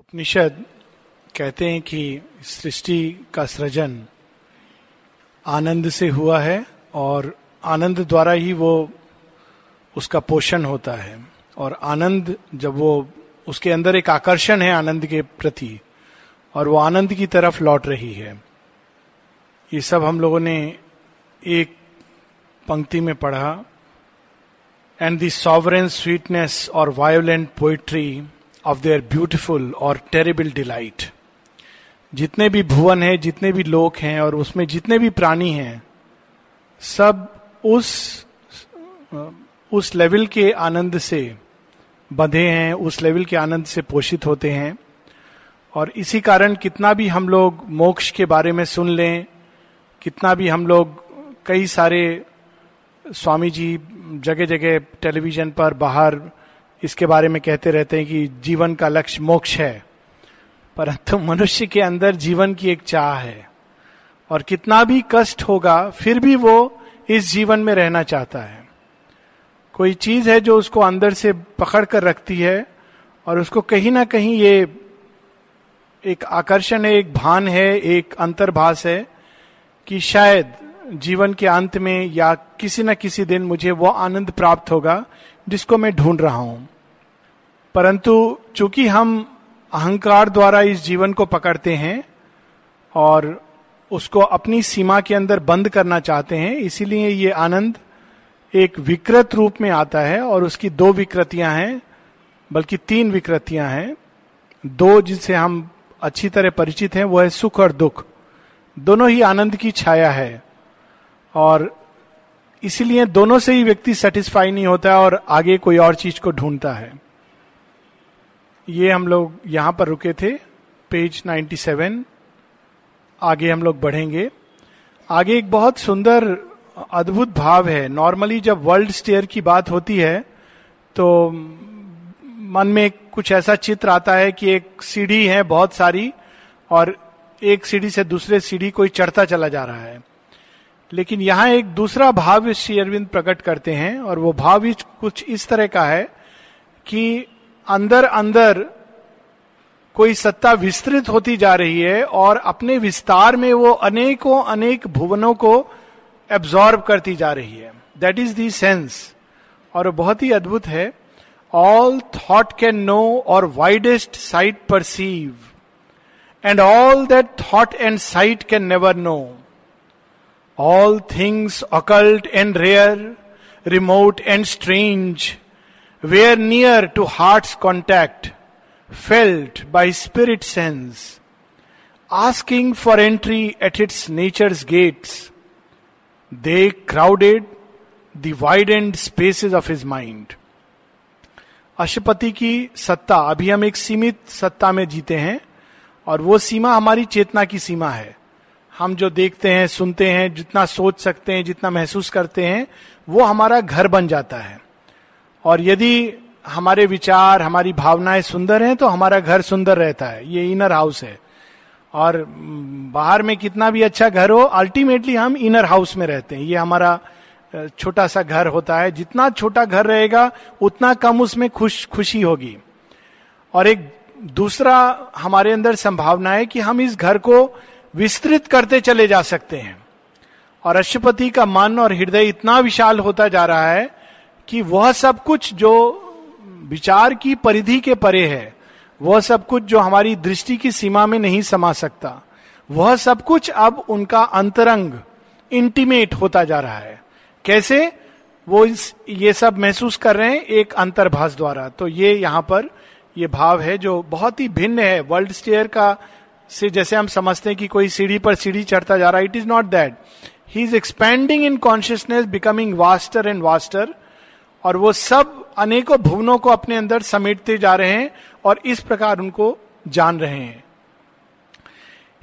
उपनिषद कहते हैं कि सृष्टि का सृजन आनंद से हुआ है और आनंद द्वारा ही वो उसका पोषण होता है। और आनंद जब वो उसके अंदर एक आकर्षण है आनंद के प्रति और वो आनंद की तरफ़ लौट रही है। ये सब हम लोगों ने एक पंक्ति में पढ़ा। एंड दी सॉवरेन स्वीटनेस और violent poetry of their beautiful और टेरेबल डिलाइट जितने भी भुवन है, जितने भी लोक हैं और उसमें जितने भी प्राणी हैं, सब उस उस लेवल के आनंद से बंधे हैं, उस लेवल के आनंद से पोषित होते हैं। और इसी कारण कितना भी हम लोग मोक्ष के बारे में सुन लें, कितना भी हम लोग कई सारे स्वामी जी जगह जगह टेलीविज़न पर बाहर इसके बारे में कहते रहते हैं कि जीवन का लक्ष्य मोक्ष है, परंतु मनुष्य के अंदर जीवन की एक चाह है। और कितना भी कष्ट होगा, फिर भी वो इस जीवन में रहना चाहता है। कोई चीज़ है जो उसको अंदर से पकड़ कर रखती है, और उसको कहीं ना कहीं ये एक आकर्षण है, एक भान है, एक अंतर्भास है कि शायद जीवन के अंत में या किसी न किसी दिन मुझे वो आनंद प्राप्त होगा जिसको मैं ढूंढ रहा हूँ। परंतु चूँकि हम अहंकार द्वारा इस जीवन को पकड़ते हैं और उसको अपनी सीमा के अंदर बंद करना चाहते हैं, इसीलिए ये आनंद एक विकृत रूप में आता है और उसकी दो विकृतियाँ हैं, बल्कि तीन विकृतियाँ हैं। दो जिनसे हम अच्छी तरह परिचित हैं, वो है सुख और दुख। दोनों ही आनंद की छाया है। और इसीलिए दोनों से ही व्यक्ति सेटिस्फाई नहीं होता और आगे कोई और चीज़ को ढूंढता है। ये हम लोग यहाँ पर रुके थे पेज 97 आगे हम लोग बढ़ेंगे। आगे एक बहुत सुंदर, अद्भुत भाव है। नॉर्मली जब वर्ल्ड स्टेयर की बात होती है तो मन में कुछ ऐसा चित्र आता है कि एक सीढ़ी है बहुत सारी और एक सीढ़ी से दूसरे सीढ़ी कोई चढ़ता चला जा रहा है। लेकिन यहाँ एक दूसरा भाव श्री अरविंद प्रकट करते हैं, और वो भाव कुछ इस तरह का है कि अंदर अंदर कोई सत्ता विस्तृत होती जा रही है, और अपने विस्तार में वो अनेकों अनेक भुवनों को एब्जॉर्ब करती जा रही है। दैट इज़ दी सेंस और बहुत ही अद्भुत है। ऑल थॉट कैन नो और widest sight perceive and all that thought and sight can never know all things occult and rare remote and strange where near to heart contact felt by spirit sense asking for entry at its nature gates they crowded died and spaces of his mind Ashwapati की सत्ता, अभी हम एक सीमित सत्ता में जीते हैं, और वो सीमा हमारी चेतना की सीमा है। हम जो देखते हैं, सुनते हैं, जितना सोच सकते हैं, जितना महसूस करते हैं, वो हमारा घर बन जाता है। और यदि हमारे विचार, हमारी भावनाएँ सुंदर हैं तो हमारा घर सुंदर रहता है। ये इनर हाउस है। और बाहर में कितना भी अच्छा घर हो अल्टीमेटली हम इनर हाउस में रहते हैं। ये हमारा छोटा सा घर होता है। जितना छोटा घर रहेगा, उतना कम उसमें खुश, खुशी होगी। और एक दूसरा हमारे अंदर संभावना है कि हम इस घर को विस्तृत करते चले जा सकते हैं। और अशुपति का मन और हृदय इतना विशाल होता जा रहा है कि वह सब कुछ जो विचार की परिधि के परे है, वह सब कुछ जो हमारी दृष्टि की सीमा में नहीं समा सकता, वह सब कुछ अब उनका अंतरंग इंटीमेट होता जा रहा है। कैसे? वो इस, ये सब महसूस कर रहे हैं एक अंतर्भाष द्वारा। तो ये यहाँ पर ये भाव है जो बहुत ही भिन्न है। वर्ल्ड स्टेयर का से जैसे हम समझते हैं कि कोई सीढ़ी पर सीढ़ी चढ़ता जा रहा है it is not that he is expanding in consciousness becoming vaster and vaster और वो सब अनेकों भुवनों को अपने अंदर समेटते जा रहे हैं और इस प्रकार उनको जान रहे हैं।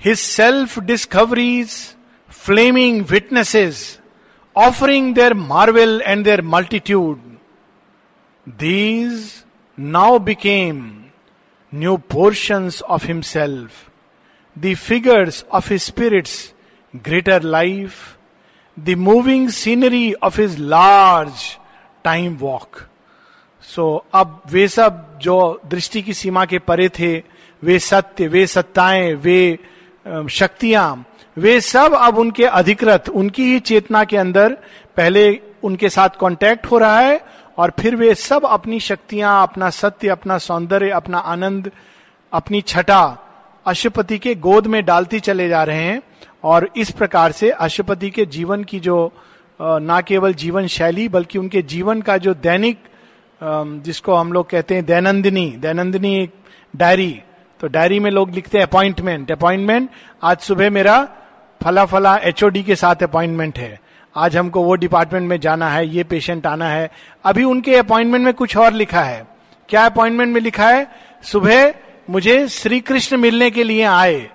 His self discoveries flaming witnesses offering their marvel and their multitude these now became new portions of himself the figures of his spirit's greater life the moving scenery of his large time walk so अब वे सब जो दृष्टि की सीमा के परे थे, वे सत्य, वे सत्ताएँ, वे शक्तियाँ, वे सब अब उनके अधिकृत, उनकी ही चेतना के अंदर पहले उनके साथ कांटेक्ट हो रहा है और फिर वे सब अपनी शक्तियाँ, अपना सत्य, अपना सौंदर्य, अपना आनंद, अपनी छटा अशुपति के गोद में डालती चले जा रहे हैं और इस प्रकार से अशुपति के जीवन की जो ना केवल जीवन शैली, बल्कि उनके जीवन का जो दैनिक जिसको हम लोग कहते हैं दैनंदिनी दैनंदिनी एक डायरी तो डायरी में लोग लिखते हैं अपॉइंटमेंट। अपॉइंटमेंट, आज सुबह मेरा फला फला एचओडी के साथ अपॉइंटमेंट है। आज हमको वो डिपार्टमेंट में जाना है, ये पेशेंट आना है। अभी उनके अपॉइंटमेंट में कुछ और लिखा है। क्या अपॉइंटमेंट में लिखा है? सुबह मुझे श्री कृष्ण मिलने के लिए आए।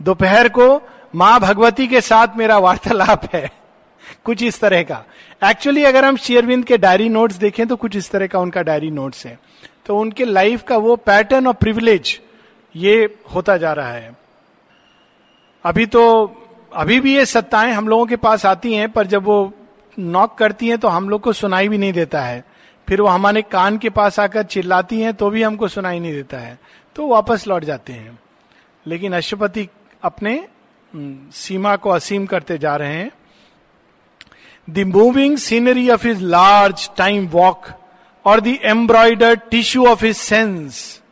दोपहर को माँ भगवती के साथ मेरा वार्तालाप है। कुछ इस तरह का। एक्चुअली अगर हम शेयरविंद के डायरी नोट्स देखें तो कुछ इस तरह का उनका डायरी नोट्स है। तो उनके लाइफ का वो पैटर्न ऑफ़ प्रिविलेज ये होता जा रहा है। अभी तो अभी भी ये सत्ताएँ हम लोगों के पास आती हैं, पर जब वो नॉक करती हैं तो हम लोग को सुनाई भी नहीं देता है। फिर वो हमारे कान के पास आकर चिल्लाती हैं तो भी हमको सुनाई नहीं देता है। तो वापस लौट जाते हैं। लेकिन अशुपति अपने सीमा को असीम करते जा रहे हैं। The moving scenery of his large time walk और the embroidered tissue of his sense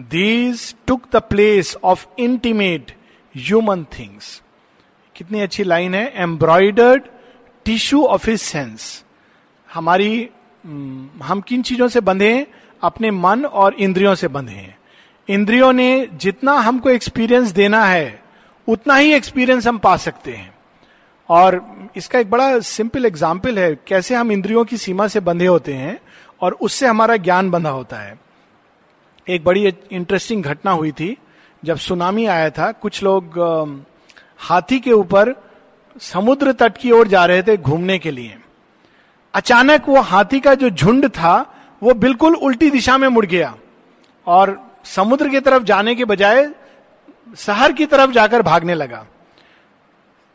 these took the place of intimate human things कितनी अच्छी लाइन है embroidered tissue of his sense हमारी हम किन चीज़ों से बंधे हैं? अपने मन और इंद्रियों से बंधे हैं। इंद्रियों ने जितना हमको एक्सपीरियंस देना है, उतना ही एक्सपीरियंस हम पा सकते हैं। और इसका एक बड़ा सिंपल एग्ज़ाम्पल है, कैसे हम इंद्रियों की सीमा से बंधे होते हैं और उससे हमारा ज्ञान बंधा होता है। एक बड़ी इंटरेस्टिंग घटना हुई थी, जब सुनामी आया था, कुछ लोग हाथी के ऊपर समुद्र तट की ओर जा रहे थे घूमने के लिए। अचानक वो हाथी का जो झुंड था, वो बिल्कुल उल्टी दिशा में मुड़ गया और समुद्र की तरफ़ जाने के बजाय शहर की तरफ़ जाकर भागने लगा।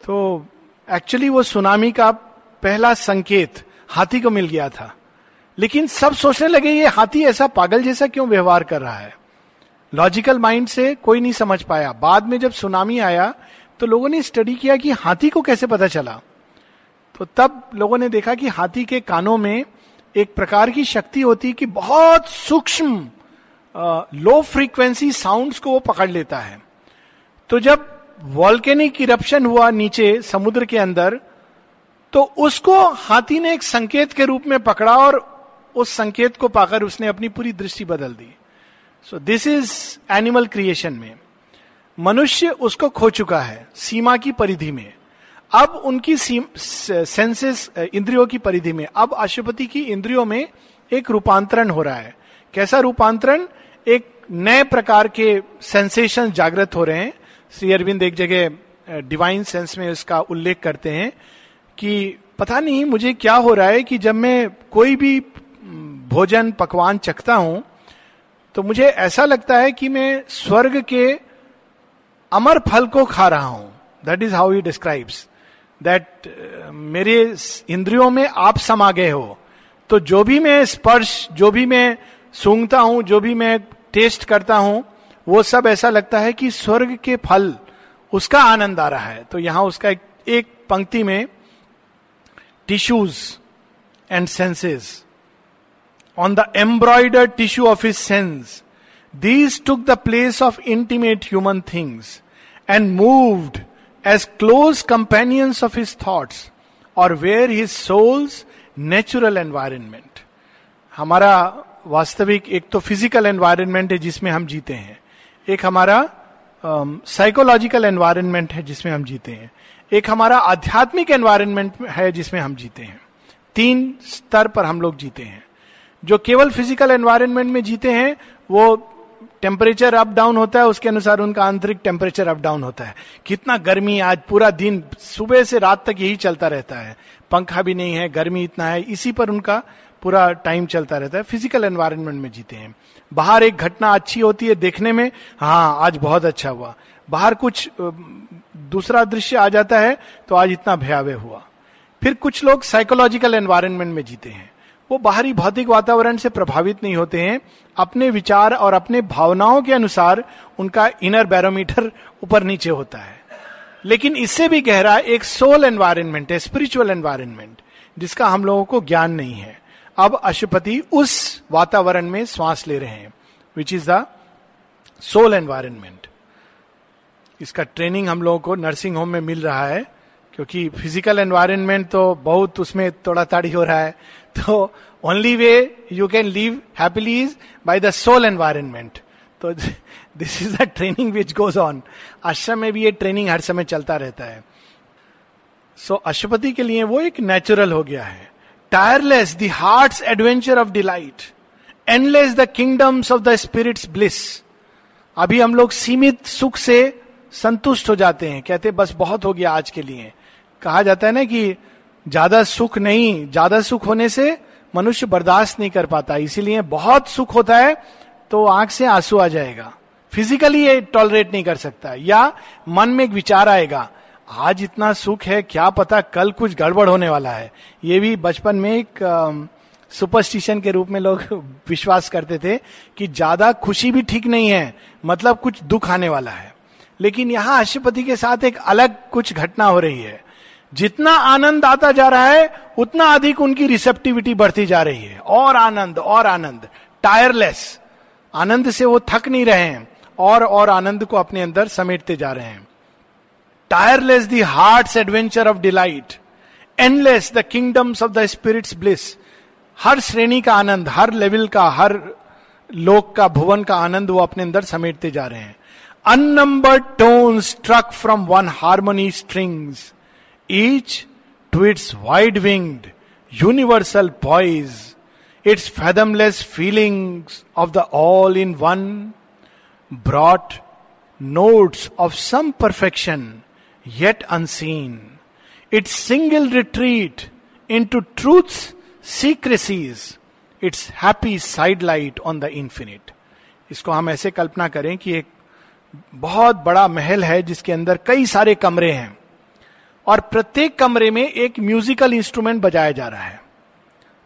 तो एक्चुअली वो सुनामी का पहला संकेत हाथी को मिल गया था। लेकिन सब सोचने लगे, ये हाथी ऐसा पागल जैसा क्यों व्यवहार कर रहा है? लॉजिकल माइंड से कोई नहीं समझ पाया। बाद में जब सुनामी आया तो लोगों ने स्टडी किया कि हाथी को कैसे पता चला। तो तब लोगों ने देखा कि हाथी के कानों में एक प्रकार की शक्ति होती कि बहुत सूक्ष्म लो फ्रीक्वेंसी साउंड्स को वो पकड़ लेता है। तो जब वॉल्केनिक इरप्शन हुआ नीचे समुद्र के अंदर तो उसको हाथी ने एक संकेत के रूप में पकड़ा और उस संकेत को पाकर उसने अपनी पूरी दृष्टि बदल दी। So this is animal creation में। मनुष्य उसको खो चुका है, सीमा की परिधि में। अब उनकी सेंसेस इंद्रियों की परिधि में। अब अशुपति की इंद्रियों में एक रूपांतरण हो रहा है। कैसा रूपांतरण? एक नए प्रकार के सेंसेशन जागृत हो रहे हैं। श्री अरविंद एक जगह डिवाइन सेंस में इसका उल्लेख करते हैं कि पता नहीं मुझे क्या हो रहा है कि जब मैं कोई भी भोजन, पकवान चखता हूँ तो मुझे ऐसा लगता है कि मैं स्वर्ग के अमर फल को खा रहा हूँ। That is how he describes that मेरे इंद्रियों में आप समा गए हो। तो जो भी मैं स्पर्श, जो भी मैं सूंघता हूँ जो भी मैं टेस्ट करता हूँ वो सब ऐसा लगता है कि स्वर्ग के फल उसका आनंद आ रहा है। तो यहाँ उसका एक, एक पंक्ति में tissues and senses on the embroidered tissue of his sense These took the place of intimate human things and moved as close companions of his thoughts or were his soul's natural environment हमारा वास्तविक एक तो physical environment है जिसमें हम जीते हैं। एक हमारा साइकोलॉजिकल एनवायरनमेंट है जिसमें हम जीते हैं। एक हमारा आध्यात्मिक एनवायरनमेंट है जिसमें हम जीते हैं। तीन स्तर पर हम लोग जीते हैं। जो केवल फ़िज़िकल एनवायरनमेंट में जीते हैं, वो टेम्परेचर अप डाउन होता है, उसके अनुसार उनका आंतरिक टेम्परेचर अप डाउन होता है। कितना गर्मी आज पूरा दिन, सुबह से रात तक यही चलता रहता है। पंखा भी नहीं है, गर्मी इतना है, इसी पर उनका पूरा टाइम चलता रहता है। फ़िज़िकल एनवायरनमेंट में जीते हैं। बाहर एक घटना अच्छी होती है देखने में हाँ आज बहुत अच्छा हुआ। बाहर कुछ दूसरा दृश्य आ जाता है तो आज इतना भयावह हुआ। फिर कुछ लोग साइकोलॉजिकल एनवायरनमेंट में जीते हैं। वो बाहरी भौतिक वातावरण से प्रभावित नहीं होते हैं। अपने विचार और अपने भावनाओं के अनुसार उनका इनर बैरोमीटर ऊपर नीचे होता है। लेकिन इससे भी गहरा एक सोल एनवायरमेंट है स्पिरिचुअल एनवायरमेंट जिसका हम लोगों को ज्ञान नहीं है। अब अशुपति उस वातावरण में श्वास ले रहे हैं which is the soul environment इसका ट्रेनिंग हम लोगों को नर्सिंग होम में मिल रहा है क्योंकि फ़िज़िकल एनवायरमेंट तो बहुत उसमें तोड़ा ताड़ी हो रहा है तो only way you can live happily is by the soul environment तो this is the training which goes on ashram में भी ये ट्रेनिंग हर समय चलता रहता है। सो so, अशुपति के लिए वो एक नेचुरल हो गया है। Tireless the heart adventure of delight endless the kingdoms of the spirit's bliss अभी हम लोग सीमित सुख से संतुष्ट हो जाते हैं। कहते बस बहुत हो गया आज के लिए। कहा जाता है ना कि ज़्यादा सुख नहीं, ज़्यादा सुख होने से मनुष्य बर्दाश्त नहीं कर पाता। इसीलिए बहुत सुख होता है तो आँख से आँसू आ जाएगा। फिजिकली ये टॉलरेट नहीं कर सकता। या मन में एक विचार आएगा आज इतना सुख है, क्या पता कल कुछ गड़बड़ होने वाला है। ये भी बचपन में एक सुपरस्टिशन के रूप में लोग विश्वास करते थे कि ज़्यादा खुशी भी ठीक नहीं है मतलब कुछ दुख आने वाला है। लेकिन यहाँ अशुपति के साथ एक अलग कुछ घटना हो रही है। जितना आनंद आता जा रहा है, उतना अधिक उनकी रिसेप्टिविटी बढ़ती जा रही है। और आनंद और आनंद टायरलेस आनंद से वो थक नहीं रहे हैं, और और आनंद को अपने अंदर समेटते जा रहे हैं। Tireless the heart's adventure of delight endless the kingdoms of the spirit's bliss हर श्रेणी का आनंद, हर लेवल का, हर लोक का, भुवन का आनंद वो अपने अंदर समेटते जा रहे हैं। Unbar tone struck from one harmony string each to its wide winged universal poise its fathomless feeling of the all in one broad notes of some perfection yet unseen, its single retreat into truth's secrecies, its happy sidelight on the infinite. इसको हम ऐसे कल्पना करें कि एक बहुत बड़ा महल है जिसके अंदर कई सारे कमरे हैं और प्रत्येक कमरे में एक म्यूजिकल इंस्ट्रूमेंट बजाया जा रहा है।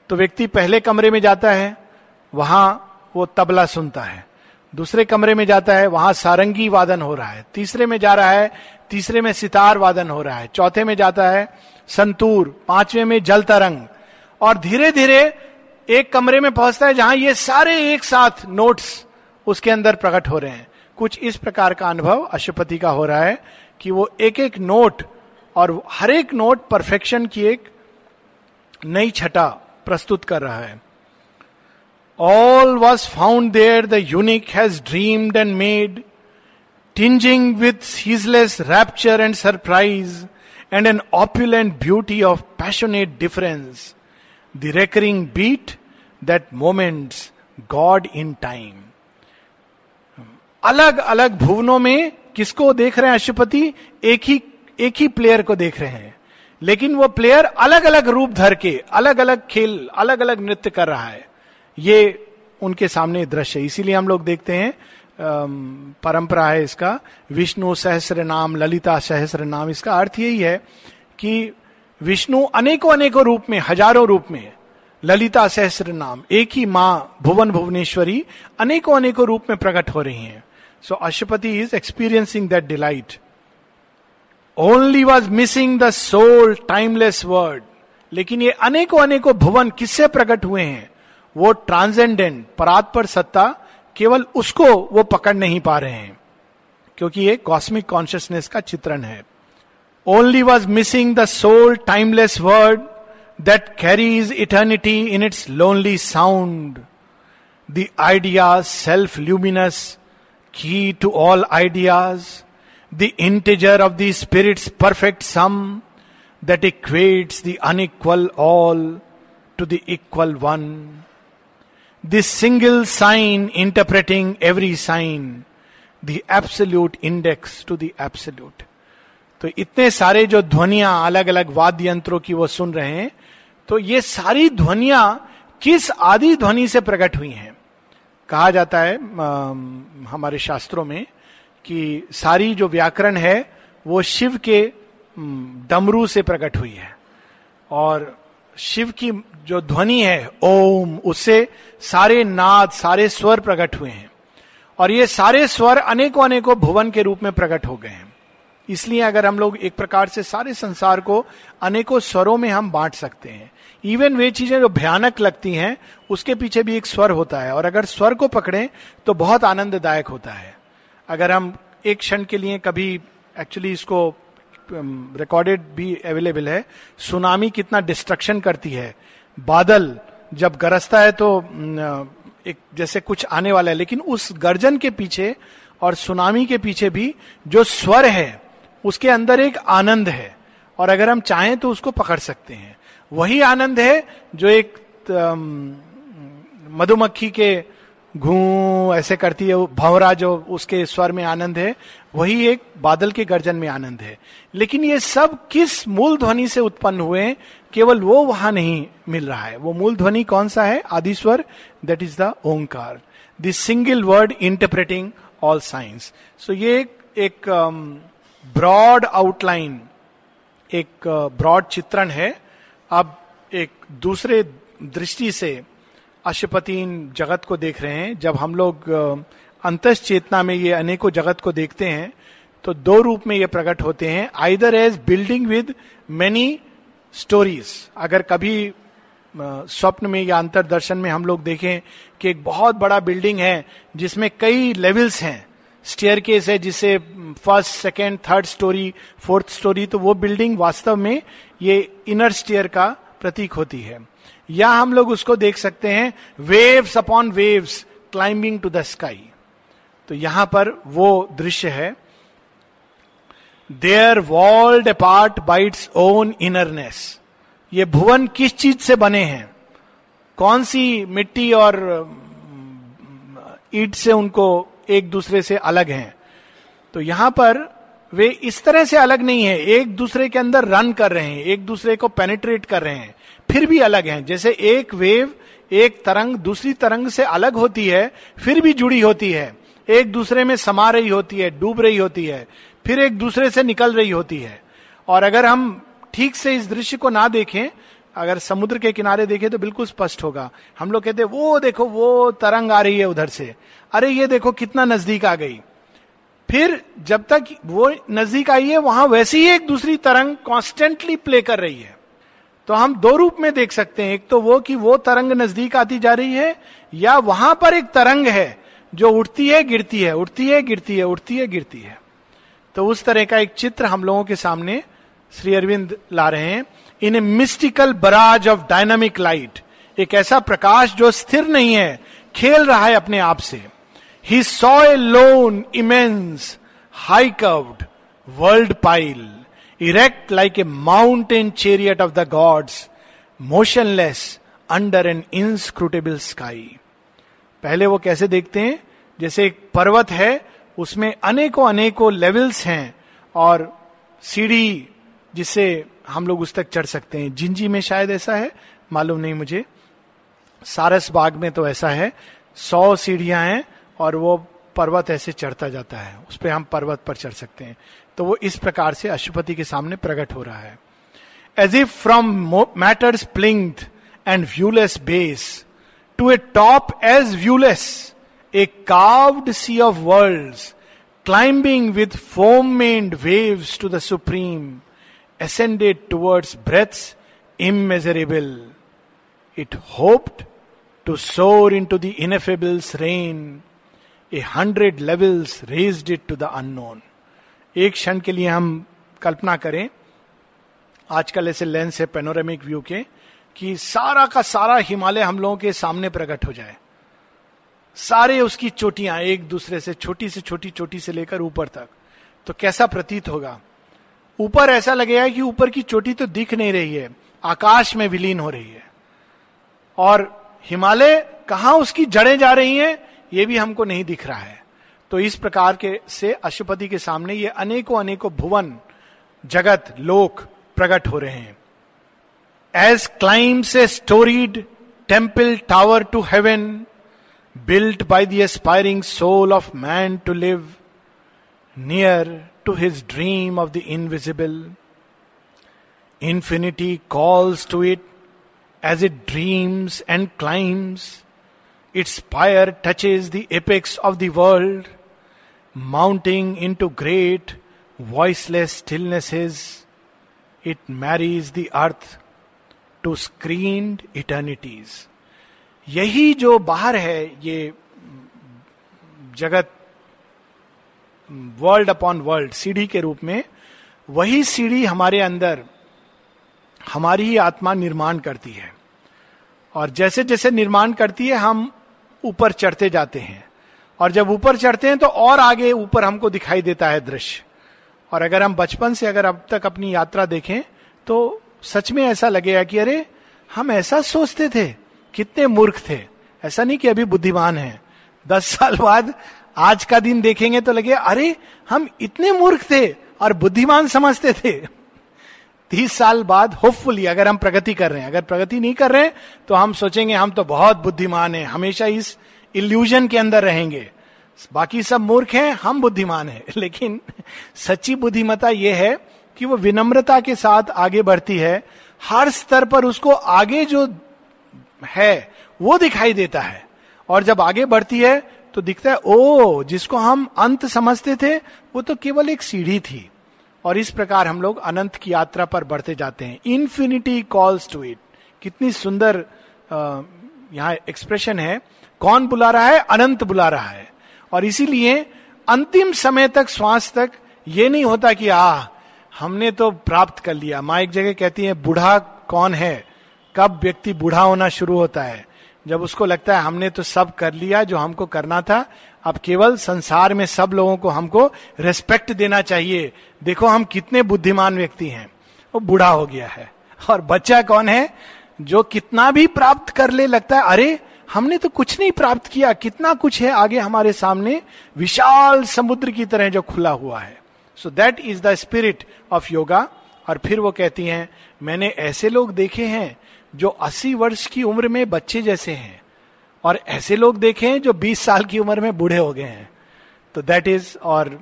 तो व्यक्ति पहले कमरे में जाता है वहाँ वो तबला सुनता है। दूसरे कमरे में जाता है वहाँ सारंगी वादन हो रहा है। तीसरे में जा रहा है तीसरे में सितार वादन हो रहा है, चौथे में जाता है संतूर, पांचवे में जल तरंग, और धीरे धीरे एक कमरे में पहुँचता है जहाँ ये सारे एक साथ नोट्स उसके अंदर प्रकट हो रहे हैं। कुछ इस प्रकार का अनुभव अशुपति का हो रहा है कि वो एक एक नोट और हर एक नोट परफेक्शन की एक नई छटा प्रस्तुत कर रहा है। All was found there the unique has dreamed and made tinging with ceaseless rapture and surprise and an opulent beauty of passionate difference the recurring beat that moments God in time अलग अलग भुवनों में किसको देख रहे हैं अशुपति एक ही एक ही player को देख रहे हैं। लेकिन वो प्लेयर अलग अलग रूप धर के, अलग अलग खेल, अलग अलग नृत्य कर रहा है। ये उनके सामने दृश्य इसीलिए हम लोग देखते हैं परंपरा है इसका विष्णु सहस्र नाम, ललिता सहस्र नाम, इसका अर्थ यही है कि विष्णु अनेकों अनेकों रूप में, हज़ारों रूप में ललिता सहस्र नाम, एक ही माँ भुवन भुवनेश्वरी अनेकों अनेकों रूप में प्रकट हो रही हैं So Ashwapati is experiencing that delight. Only was missing the soul timeless word. लेकिन ये अनेकों अनेकों भुवन किससे प्रकट हुए हैं वो ट्रांसेंडेंट परात्पर सत्ता केवल उसको वो पकड़ नहीं पा रहे हैं, क्योंकि ये कॉस्मिक कॉन्शियसनेस का चित्रण है। Only was missing the soul timeless word that carries eternity in its lonely sound the idea self luminous key to all ideas the integer of the Spirit's perfect sum that equates the unequal all to the equal one. This single sign interpreting every sign, the absolute index to the absolute. तो इतने सारे जो ध्वनिया अलग अलग वाद्य यंत्रों की वो सुन रहे हैं तो ये सारी ध्वनिया किस आदि ध्वनि से प्रकट हुई हैं कहा जाता है आ, हमारे शास्त्रों में कि सारी जो व्याकरण है वो शिव के डमरू से प्रकट हुई है और शिव की जो ध्वनि है, ओम उससे सारे नाद, सारे स्वर प्रकट हुए हैं। और ये सारे स्वर अनेकों अनेकों भुवन के रूप में प्रकट हो गए हैं। इसलिए अगर हम लोग एक प्रकार से सारे संसार को अनेकों स्वरों में हम बांट सकते हैं इवन वे चीज़ें जो भयानक लगती हैं, उसके पीछे भी एक स्वर होता है। और अगर स्वर को पकड़ें तो बहुत आनंददायक होता है। अगर हम एक क्षण के लिए कभी एक्चुअली इसको रिकॉर्डेड भी अवेलेबल है। सुनामी कितना डिस्ट्रक्शन करती है। बादल जब गरजता है तो एक जैसे कुछ आने वाला है। लेकिन उस गर्जन के पीछे और सुनामी के पीछे भी जो स्वर है, उसके अंदर एक आनंद है। और अगर हम चाहें तो उसको पकड़ सकते हैं। वही आनंद है जो एक मधुमक्खी के घू ऐसे करती है भंवरा जो उसके स्वर में आनंद है। वही एक बादल के गर्जन में आनंद है। लेकिन ये सब किस मूल ध्वनि से उत्पन्न हुए केवल वो वहाँ नहीं मिल रहा है। वो मूल ध्वनि कौन सा है? आदि स्वर that is the Omkar. This single word interpreting all science so ये एक, ब्रॉड um, आउटलाइन एक ब्रॉड uh, चित्रण है। अब एक दूसरे दृष्टि से अशुपति जगत को देख रहे हैं। जब हम लोग अंत चेतना में ये अनेकों जगत को देखते हैं तो दो रूप में ये प्रकट होते हैं। Either as building with many storeys. अगर कभी स्वप्न में या अंतर दर्शन में हम लोग देखें कि एक बहुत बड़ा बिल्डिंग है, जिसमें कई लेवल्स हैं। स्टेयर केस है जिसे first, second, third storey, fourth storey तो वो बिल्डिंग वास्तव में ये इनर स्टेयर का प्रतीक होती है। या हम लोग उसको देख सकते हैं waves upon waves climbing to the sky तो यहाँ पर वो दृश्य है। There walled apart by its own innerness ये भुवन किस चीज़ से बने हैं? कौन सी मिट्टी और, ईट से उनको एक दूसरे से अलग हैं? तो यहाँ पर वे इस तरह से अलग नहीं है। एक दूसरे के अंदर रन कर रहे हैं, एक दूसरे को पेनिट्रेट कर रहे हैं। फिर भी अलग हैं। जैसे एक वेव एक तरंग दूसरी तरंग से अलग होती है, फिर भी जुड़ी होती है। एक दूसरे में समा रही होती है, डूब रही होती है, फिर एक दूसरे से निकल रही होती है। और अगर हम ठीक से इस दृश्य को ना देखें, अगर समुद्र के किनारे देखें तो बिल्कुल स्पष्ट होगा। हम लोग कहते वो देखो, वो तरंग आ रही है उधर से। अरे, ये देखो कितना नज़दीक आ गई। फिर जब तक वो नज़दीक आई है, वहाँ वैसी ही एक दूसरी तरंग कॉन्स्टेंटली प्ले कर रही है। तो हम दो रूप में देख सकते हैं। एक तो वो कि वो तरंग नज़दीक आती जा रही है, या वहाँ पर एक तरंग है, जो उठती है, गिरती है, उठती है, गिरती है, उठती है, गिरती है। तो उस तरह का एक चित्र हम लोगों के सामने श्री अरविंद ला रहे हैं। In a mystical barrage of dynamic light एक ऐसा प्रकाश जो स्थिर नहीं है, खेल रहा है अपने आप से। He saw a lone immense high curved world pile erect like a mountain chariot of the gods motionless under an inscrutable sky पहले वो कैसे देखते हैं? जैसे एक पर्वत है, उसमें अनेकों अनेकों लेवल्स हैं और सीढ़ी जिससे हम लोग उस तक चढ़ सकते हैं। जिंजी में शायद ऐसा है? मालूम नहीं मुझे। सारस बाग में तो ऐसा है। सौ सीढ़ियाँ हैं और वो पर्वत ऐसे चढ़ता जाता है। उस पर हम पर्वत पर चढ़ सकते हैं। तो वो इस प्रकार से अशुपति के सामने प्रकट हो रहा है। As if from matter's plinth and viewless base to a top as viewless a carved sea of world climbing with foam made wave to the supreme ascended towards breaths immeasurable it hoped to soar into the ineffable's reign a hundred levels raise it to the unknown एक क्षण के लिए हम कल्पना करें, आजकल ऐसे lens है panoramic view के, कि सारा का सारा हिमालय हम लोगों के सामने प्रकट हो जाए। सारे उसकी चोटियाँ एक दूसरे से, छोटी से छोटी, चोटी से लेकर ऊपर तक। तो कैसा प्रतीत होगा? ऊपर ऐसा लगेगा कि ऊपर की चोटी तो दिख नहीं रही है, आकाश में विलीन हो रही है। और हिमालय कहा उसकी जड़ें जा रही हैं, ये भी हमको नहीं दिख रहा है। तो इस प्रकार के से अशुपति के सामने ये अनेकों अनेकों भुवन जगत लोक प्रकट हो रहे हैं। As climbs a storied temple tower to heaven built by the aspiring soul of man to live near to his dream of the invisible infinity calls to it as it dreams and climbs its fire touches the apex of the mounting into great voiceless stillnesses it marries the earth to screen eternities यही जो बाहर है, ये जगत world upon world सीढ़ी के रूप में, वही सीढ़ी हमारे अंदर, हमारी ही आत्मा निर्माण करती है। और जैसे जैसे निर्माण करती है, हम ऊपर चढ़ते जाते हैं। और जब ऊपर चढ़ते हैं तो और आगे ऊपर हमको दिखाई देता है दृश्य। और अगर हम बचपन से अगर अब तक अपनी यात्रा देखें तो सच में ऐसा लगेगा कि अरे, हम ऐसा सोचते थे, कितने मूर्ख थे। ऐसा नहीं कि अभी बुद्धिमान है। दस साल बाद आज का दिन देखेंगे तो लगे अरे, हम इतने मूर्ख थे और बुद्धिमान समझते थे। तीस साल बाद होपफुली अगर हम प्रगति कर रहे हैं, अगर प्रगति नहीं कर रहे हैं तो हम सोचेंगे हम तो बहुत बुद्धिमान हैं, हमेशा इस इल्यूजन के अंदर रहेंगे। बाकी सब मूर्ख हैं, हम बुद्धिमान हैं, लेकिन सच्ची बुद्धिमता यह है कि वो विनम्रता के साथ आगे बढ़ती है, हर स्तर पर उसको आगे जो है, वो दिखाई देता है। और जब आगे बढ़ती है तो दिखता है ओ जिसको हम अंत समझते थे, वो तो केवल एक सीढ़ी थी। और इस प्रकार हम लोग अनंत की यात्रा पर बढ़ते जाते हैं। इन्फिनिटी कॉल्स टू इट कितनी सुंदर यहाँ एक्सप्रेशन है। कौन बुला रहा है? अनंत बुला रहा है। और इसीलिए अंतिम समय तक, श्वास तक ये नहीं होता कि, आ, हमने तो प्राप्त कर लिया। माँ एक जगह कहती है, बूढ़ा कौन है? कब व्यक्ति बूढ़ा होना शुरू होता है? जब उसको लगता है हमने तो सब कर लिया जो हमको करना था, अब केवल संसार में सब लोगों को हमको रेस्पेक्ट देना चाहिए। देखो हम कितने बुद्धिमान व्यक्ति हैं। वो बूढ़ा हो गया है। और बच्चा कौन है? जो कितना भी प्राप्त कर ले, लगता है, अरे, हमने तो कुछ नहीं प्राप्त किया, कितना कुछ है आगे हमारे सामने विशाल समुद्र की तरह जो खुला हुआ है। So that is the spirit of yoga और फिर वो कहती हैं, मैंने ऐसे लोग देखे हैं जो 80 वर्ष की उम्र में बच्चे जैसे हैं और ऐसे लोग देखे हैं जो 20 साल की उम्र में बूढ़े हो गए हैं। तो दैट इज़ और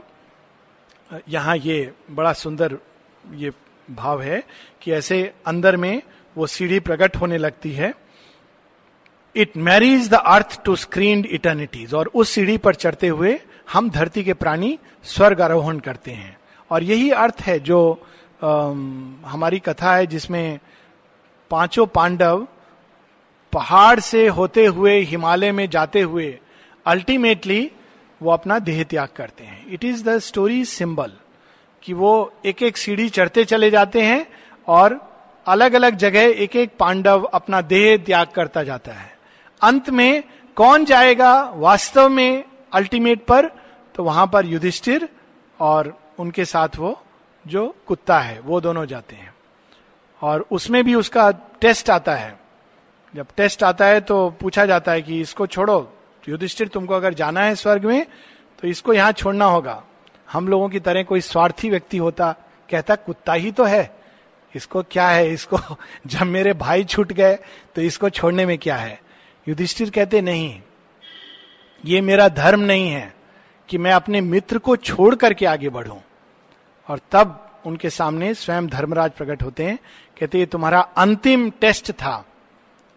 यहाँ ये बड़ा सुंदर ये भाव है कि ऐसे अंदर में वो सीढ़ी प्रकट होने लगती है। It marries the earth to screen eternities और उस सीढ़ी पर चढ़ते हुए हम धरती के प्राणी स्वर्ग आरोहण करते हैं। और यही अर्थ है जो आ, हमारी कथा है जिसमें पाँचों पांडव पहाड़ से होते हुए हिमालय में जाते हुए अल्टीमेटली वो अपना देह त्याग करते हैं। It is the story symbol कि वो एक एक सीढ़ी चढ़ते चले जाते हैं और अलग अलग जगह एक एक पांडव अपना देह त्याग करता जाता है। अंत में कौन जाएगा वास्तव में अल्टीमेट पर? तो वहाँ पर युधिष्ठिर और उनके साथ वो जो कुत्ता है, वो दोनों जाते हैं। और उसमें भी उसका टेस्ट आता है। जब टेस्ट आता है तो पूछा जाता है कि इसको छोड़ो। युधिष्ठिर, तुमको अगर जाना है स्वर्ग में तो इसको यहाँ छोड़ना होगा। हम लोगों की तरह कोई स्वार्थी व्यक्ति होता, कहता, कुत्ता ही तो है। इसको क्या है? इसको जब मेरे भाई छूट गए तो इसको छोड़ने में क्या है? युधिष्ठिर कहते, नहीं, ये मेरा धर्म नहीं है कि मैं अपने मित्र को छोड़ करके आगे बढ़ूं। और तब उनके सामने स्वयं धर्मराज प्रकट होते हैं। कहते ये तुम्हारा अंतिम टेस्ट था।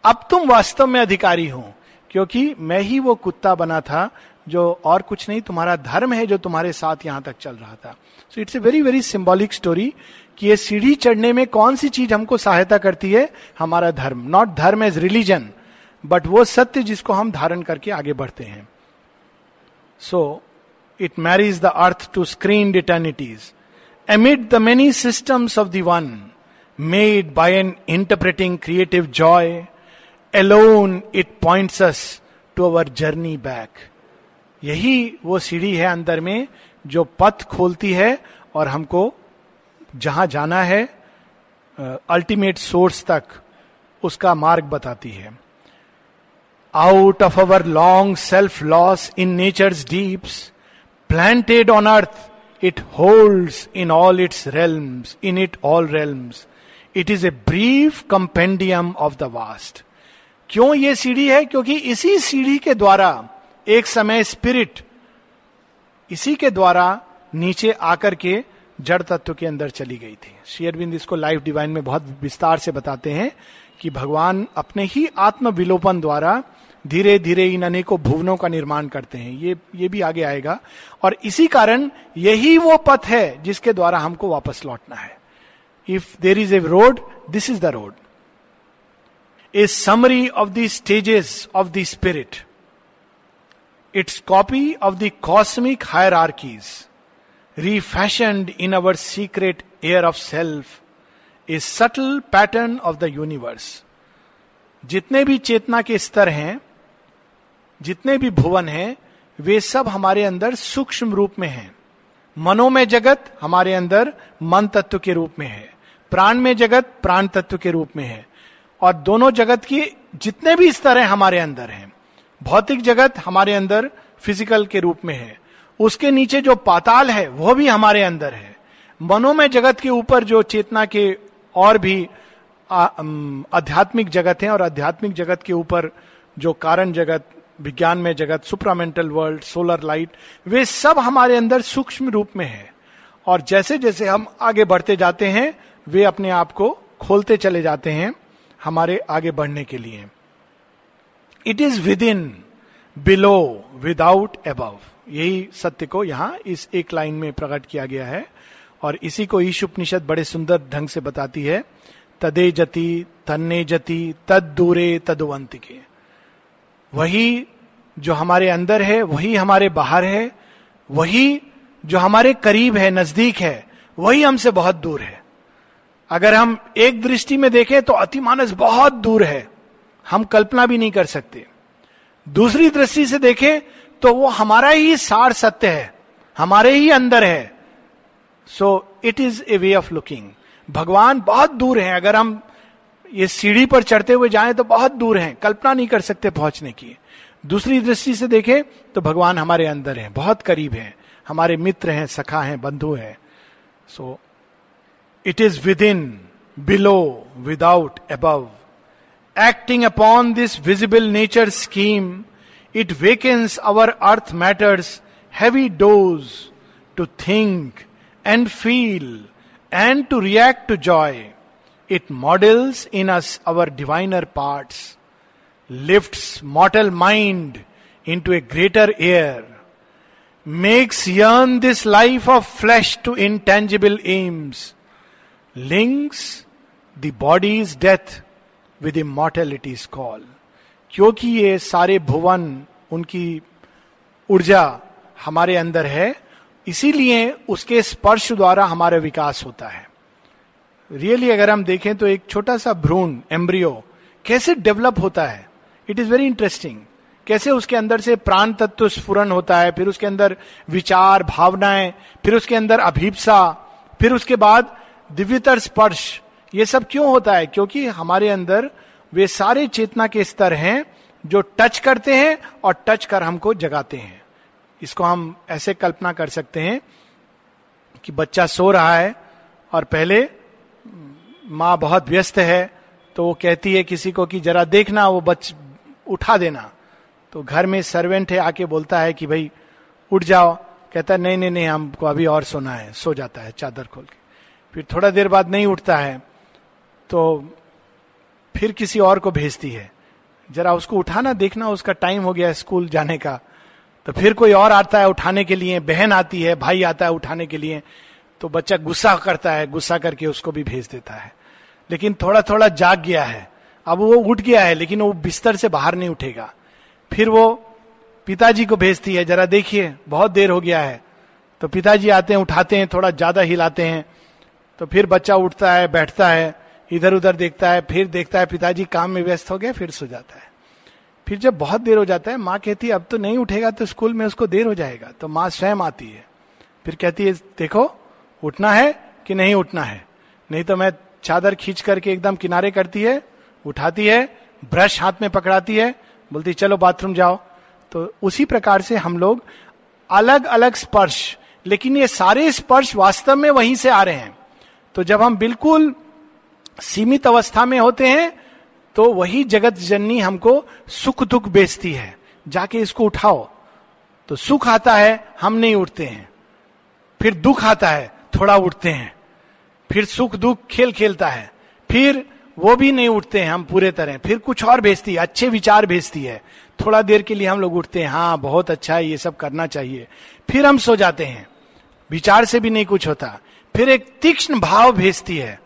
अब तुम वास्तव में अधिकारी हो क्योंकि मैं ही वो कुत्ता बना था जो और कुछ नहीं तुम्हारा धर्म है जो तुम्हारे साथ यहाँ तक चल रहा था। So it's a very very symbolic story कि ये सीढ़ी चढ़ने में कौन सी चीज़ हमको सहायता करती है? हमारा धर्म। नॉट धर्म एज रिलीजन बट वो सत्य जिसको हम धारण करके आगे बढ़ते हैं। So it marries the earth to screen eternities amid the many systems of the one, made by an interpreting creative joy, alone it points us to our journey back. यही वो सीढ़ी है अंदर में जो पथ खोलती है और हमको जहाँ जाना है अल्टीमेट सोर्स तक उसका मार्ग बताती है out of our long self loss in nature's deeps planted on earth it holds in all its realms in it all realms it is a brief compendium of the vast क्यों ये सीढ़ी है? क्योंकि इसी सीढ़ी के द्वारा, एक समय स्पिरिट इसी के द्वारा नीचे आकर के जड़ तत्व के अंदर चली गई थी। शेयरबिंद इसको लाइफ डिवाइन में बहुत विस्तार से बताते हैं कि भगवान अपने ही आत्म विलोपन द्वारा धीरे धीरे इन अनेकों भुवनों का निर्माण करते हैं। ये ये भी आगे आएगा। और इसी कारण यही वो पथ है जिसके द्वारा हमको वापस लौटना है। If there is a road this is the road a summary of the stages of the spirit its copy of the cosmic hierarchies refashioned in our secret air of self a subtle pattern of the universe जितने भी चेतना के स्तर हैं, जितने भी भुवन हैं, वे सब हमारे अंदर सूक्ष्म रूप में हैं। मनोमय जगत हमारे अंदर मन तत्व के रूप में है। प्राण में जगत, प्राण तत्व के रूप में है। और दोनों जगत की जितने भी स्तर हैं हमारे अंदर हैं, भौतिक जगत हमारे अंदर फ़िज़िकल के रूप में है। उसके नीचे जो पाताल है वह भी हमारे अंदर है। मनोमय जगत के ऊपर जो चेतना के और भी आध्यात्मिक जगत है और आध्यात्मिक जगत के ऊपर जो कारण जगत विज्ञान में जगत सुप्रामेंटल वर्ल्ड सोलर लाइट वे सब हमारे अंदर सूक्ष्म रूप में है। और जैसे जैसे हम आगे बढ़ते जाते हैं वे अपने आप को खोलते चले जाते हैं हमारे आगे बढ़ने के लिए। It is within below without above यही सत्य को यहाँ इस एक लाइन में प्रकट किया गया है और इसी को ईश उपनिषद बड़े सुंदर ढंग से बताती है। तदे जति, तन्ने जति, तद दूरे तदुवंतिके वही जो हमारे अंदर है, वही हमारे बाहर है, वही जो हमारे करीब है, नज़दीक है, वही हमसे बहुत दूर है। अगर हम एक दृष्टि में देखें तो अतिमानस बहुत दूर है। हम कल्पना भी नहीं कर सकते। दूसरी दृष्टि से देखें तो वो हमारा ही सार सत्य है। हमारे ही अंदर है। So it is a way of looking भगवान बहुत दूर है। अगर हम ये सीढ़ी पर चढ़ते हुए जाएँ तो बहुत दूर हैं। कल्पना नहीं कर सकते पहुँचने की। दूसरी दृष्टि से देखें तो भगवान हमारे अंदर हैं। बहुत करीब हैं। हमारे मित्र हैं, सखा हैं, बंधु हैं। So it It is within, below, without, above. Acting upon this visible nature scheme, it wakens our earth matters heavy dose to think and feel and to react to joy. It models in us our diviner parts, lifts mortal mind into a greater air, makes yearn this life of flesh to intangible aims links the body's death with immortality's call. क्योंकि ये सारे भुवन उनकी ऊर्जा हमारे अंदर है इसीलिए उसके स्पर्श द्वारा हमारा विकास होता है। रियली really, अगर हम देखें तो एक छोटा सा भ्रूण एम्ब्रियो कैसे डेवलप होता है? इट इज़ वेरी इंटरेस्टिंग कैसे उसके अंदर से प्राण तत्व स्फुरन होता है फिर उसके अंदर विचार भावनाएँ फिर उसके अंदर अभीपसा फिर उसके बाद दिव्यतर स्पर्श, ये सब क्यों होता है? क्योंकि हमारे अंदर वे सारे चेतना के स्तर हैं जो टच करते हैं और टच कर हमको जगाते हैं। इसको हम ऐसे कल्पना कर सकते हैं कि बच्चा सो रहा है और पहले माँ बहुत व्यस्त है तो वो कहती है किसी को कि जरा देखना, वो बच, उठा देना। तो घर में सर्वेंट है, आके बोलता है कि भाई, उठ जाओ। कहता है, नहीं नहीं नहीं, हमको अभी और सोना है। सो जाता है चादर खोल के। फिर थोड़ा देर बाद नहीं उठता है तो फिर किसी और को भेजती है। जरा उसको उठाना, देखना, उसका टाइम हो गया स्कूल जाने का। तो फिर कोई और आता है उठाने के लिए, बहन आती है, भाई आता है उठाने के लिए तो बच्चा गुस्सा करता है, गुस्सा करके उसको भी भेज देता है। लेकिन थोड़ा थोड़ा जाग गया है। अब वो उठ गया है, लेकिन वो बिस्तर से बाहर नहीं उठेगा। फिर वो पिताजी को भेजती है, जरा देखिए, बहुत देर हो गया है। तो पिताजी आते हैं, उठाते हैं, थोड़ा ज़्यादा हिलाते हैं। तो फिर बच्चा उठता है, बैठता है इधर उधर देखता है, फिर देखता है, पिताजी काम में व्यस्त हो गए, फिर सो जाता है। फिर जब बहुत देर हो जाता है, माँ कहती है, अब तो नहीं उठेगा तो स्कूल में उसको देर हो जाएगा। तो माँ स्वयं आती है। फिर कहती है, देखो, उठना है कि नहीं उठना है? नहीं तो मैं चादर खींच करके एकदम किनारे करती है, उठाती है, ब्रश हाथ में पकड़ाती है, बोलती, चलो बाथरूम जाओ। तो उसी प्रकार से हम लोग अलग अलग स्पर्श, लेकिन ये सारे स्पर्श वास्तव में वहीं से आ रहे हैं। तो जब हम बिल्कुल सीमित अवस्था में होते हैं तो वही जगत जननी हमको सुख दुख बेचती है। जाके इसको उठाओ। तो सुख आता है, हम नहीं उठते हैं। फिर दुख आता है, थोड़ा उठते हैं। फिर सुख दुख खेल खेलता है। फिर वो भी नहीं उठते हैं हम पूरे तरह। फिर कुछ और भेजती है, अच्छे विचार भेजती है। थोड़ा देर के लिए हम लोग उठते हैं हाँ बहुत अच्छा है, ये सब करना चाहिए। फिर हम सो जाते हैं। विचार से भी नहीं कुछ होता। फिर एक तीक्ष्ण भाव भेजती है।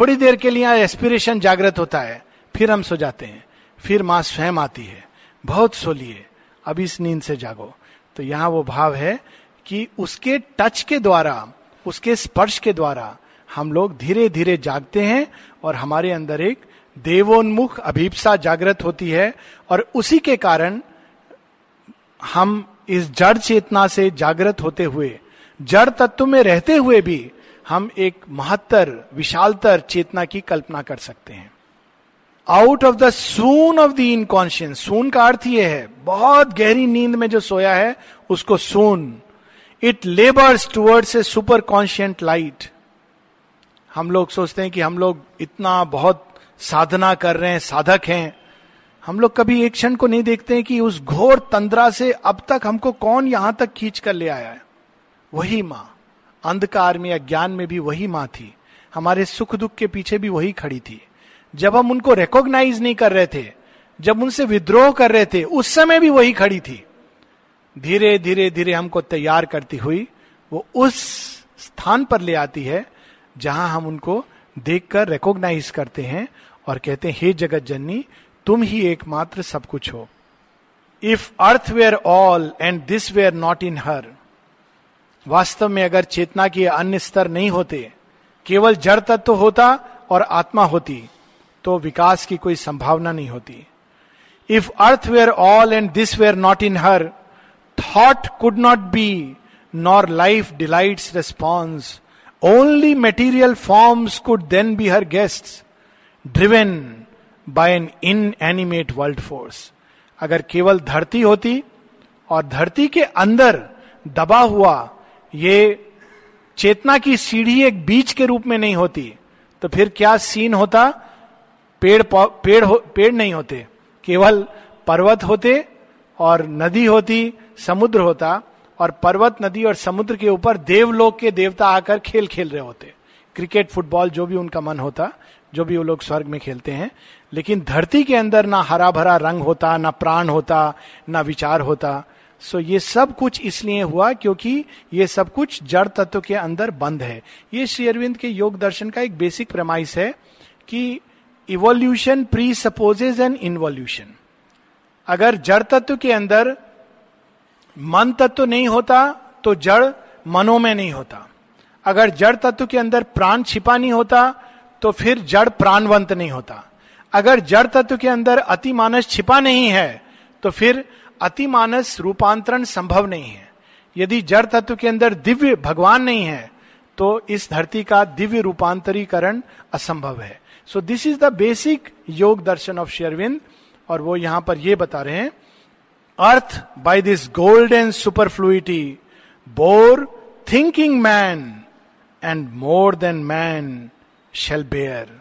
थोड़ी देर के लिए एस्पिरेशन जागृत होता है। फिर हम सो जाते हैं। फिर माँ स्वयं आती है। बहुत सो लिए अब इस नींद से जागो। तो यहाँ वो भाव है कि उसके टच के द्वारा, उसके स्पर्श के द्वारा हम लोग धीरे धीरे जागते हैं और हमारे अंदर एक देवोन्मुख अभीपसा जागृत होती है और उसी के कारण हम इस जड़ चेतना से जागृत होते हुए, जड़ तत्व में रहते हुए भी हम एक महत्तर, विशालतर चेतना की कल्पना कर सकते हैं। Out of the swoon of the inconscience swoon का अर्थ यह है, बहुत गहरी नींद में जो सोया है, उसको swoon it labours towards a superconscient light हम लोग सोचते हैं कि हम लोग इतना बहुत साधना कर रहे हैं, साधक हैं। हम लोग कभी एक क्षण को नहीं देखते हैं कि उस घोर तंद्रा से अब तक हमको कौन यहाँ तक खींच कर ले आया है। वही माँ। अंधकार में अज्ञान में भी वही माँ थी। हमारे सुख दुख के पीछे भी वही खड़ी थी। जब हम उनको रिकॉग्नाइज नहीं कर रहे थे, जब उनसे विद्रोह कर रहे थे, उस समय भी वही खड़ी थी। धीरे धीरे धीरे हमको तैयार करती हुई वो उस स्थान पर ले आती है, जहाँ हम उनको देखकर रिकॉग्नाइज करते हैं और कहते हैं, हे जगत जननी तुम ही एकमात्र सब कुछ हो। If earth were all and this were not in her वास्तव में अगर चेतना के अन्य स्तर नहीं होते, केवल जड़ तत्व होता और आत्मा होती तो विकास की कोई संभावना नहीं होती। If earth were all and this were not in her thought could not be nor life delights response only material forms could then be her guest driven by an inanimate world force अगर केवल धरती होती और धरती के अंदर दबा हुआ ये चेतना की सीढ़ी एक बीच के रूप में नहीं होती तो फिर क्या सीन होता? पेड़ पेड़ हो, पेड़ नहीं होते केवल पर्वत होते और नदी होती समुद्र होता और पर्वत नदी और समुद्र के ऊपर देवलोक के देवता आकर खेल खेल रहे होते। क्रिकेट फुटबॉल जो भी उनका मन होता जो भी वो लोग स्वर्ग में खेलते हैं। लेकिन धरती के अंदर ना हरा भरा रंग होता ना प्राण होता ना विचार होता। सो ये सब कुछ इसलिए हुआ क्योंकि ये सब कुछ जड़ तत्व के अंदर बंद है। ये श्री अरविंद के योग दर्शन का एक बेसिक प्रमाइस है कि evolution presupposes an involution अगर जड़ तत्व के अंदर मन तत्व नहीं होता तो जड़ मनो में नहीं होता। अगर जड़ तत्व के अंदर प्राण छिपा नहीं होता तो फिर जड़ प्राणवंत नहीं होता। अगर जड़ तत्व के अंदर अति मानस छिपा नहीं है तो फिर अति मानस रूपांतरण संभव नहीं है। यदि जड़ तत्व के अंदर दिव्य भगवान नहीं है तो इस धरती का दिव्य रूपांतरीकरण असंभव है। So this is the basic yoga darshan of शेरविंद और वो यहाँ पर ये बता रहे हैं earth by this golden superfluity bore thinking man and more than man shall bear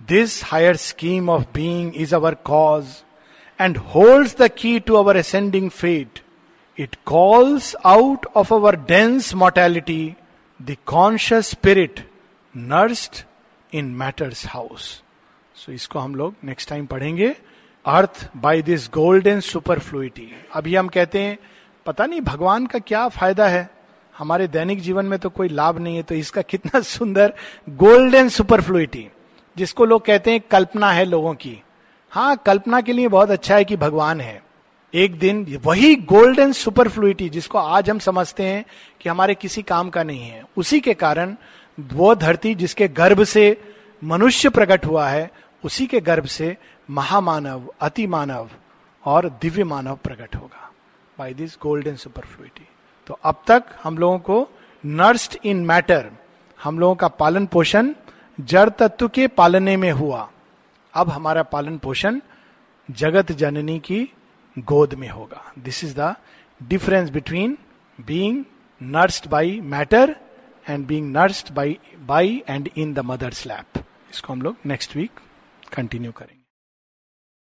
this higher scheme of being is our cause and holds the key to our ascending fate. It calls out of our dense mortality the conscious spirit nursed in matter's house. So इसको हम लोग next time पढ़ेंगे earth by this golden superfluity अभी हम कहते हैं पता नहीं भगवान का क्या फ़ायदा है हमारे दैनिक जीवन में तो कोई लाभ नहीं है तो इसका कितना सुंदर गोल्डन सुपरफ्लुइटी जिसको लोग कहते हैं कल्पना है लोगों की हाँ कल्पना के लिए बहुत अच्छा है कि भगवान है। एक दिन वही गोल्डन सुपरफ्लुइटी जिसको आज हम समझते हैं कि हमारे किसी काम का नहीं है। उसी के कारण वो धरती जिसके गर्भ से मनुष्य प्रकट हुआ है, उसी के गर्भ से महामानव अति मानव और दिव्य मानव प्रकट होगा बाई दिस गोल्डन सुपरफ्लुइटी तो अब तक हम लोगों को नर्स्ड इन मैटर हम लोगों का पालन पोषण जड़ तत्व के पालने में हुआ। अब हमारा पालन पोषण जगत जननी की गोद में होगा। This is the difference between being nursed by matter and being nursed by by and in the mother's lap इसको हम लोग नेक्स्ट वीक कंटिन्यू करेंगे।